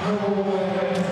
Oh,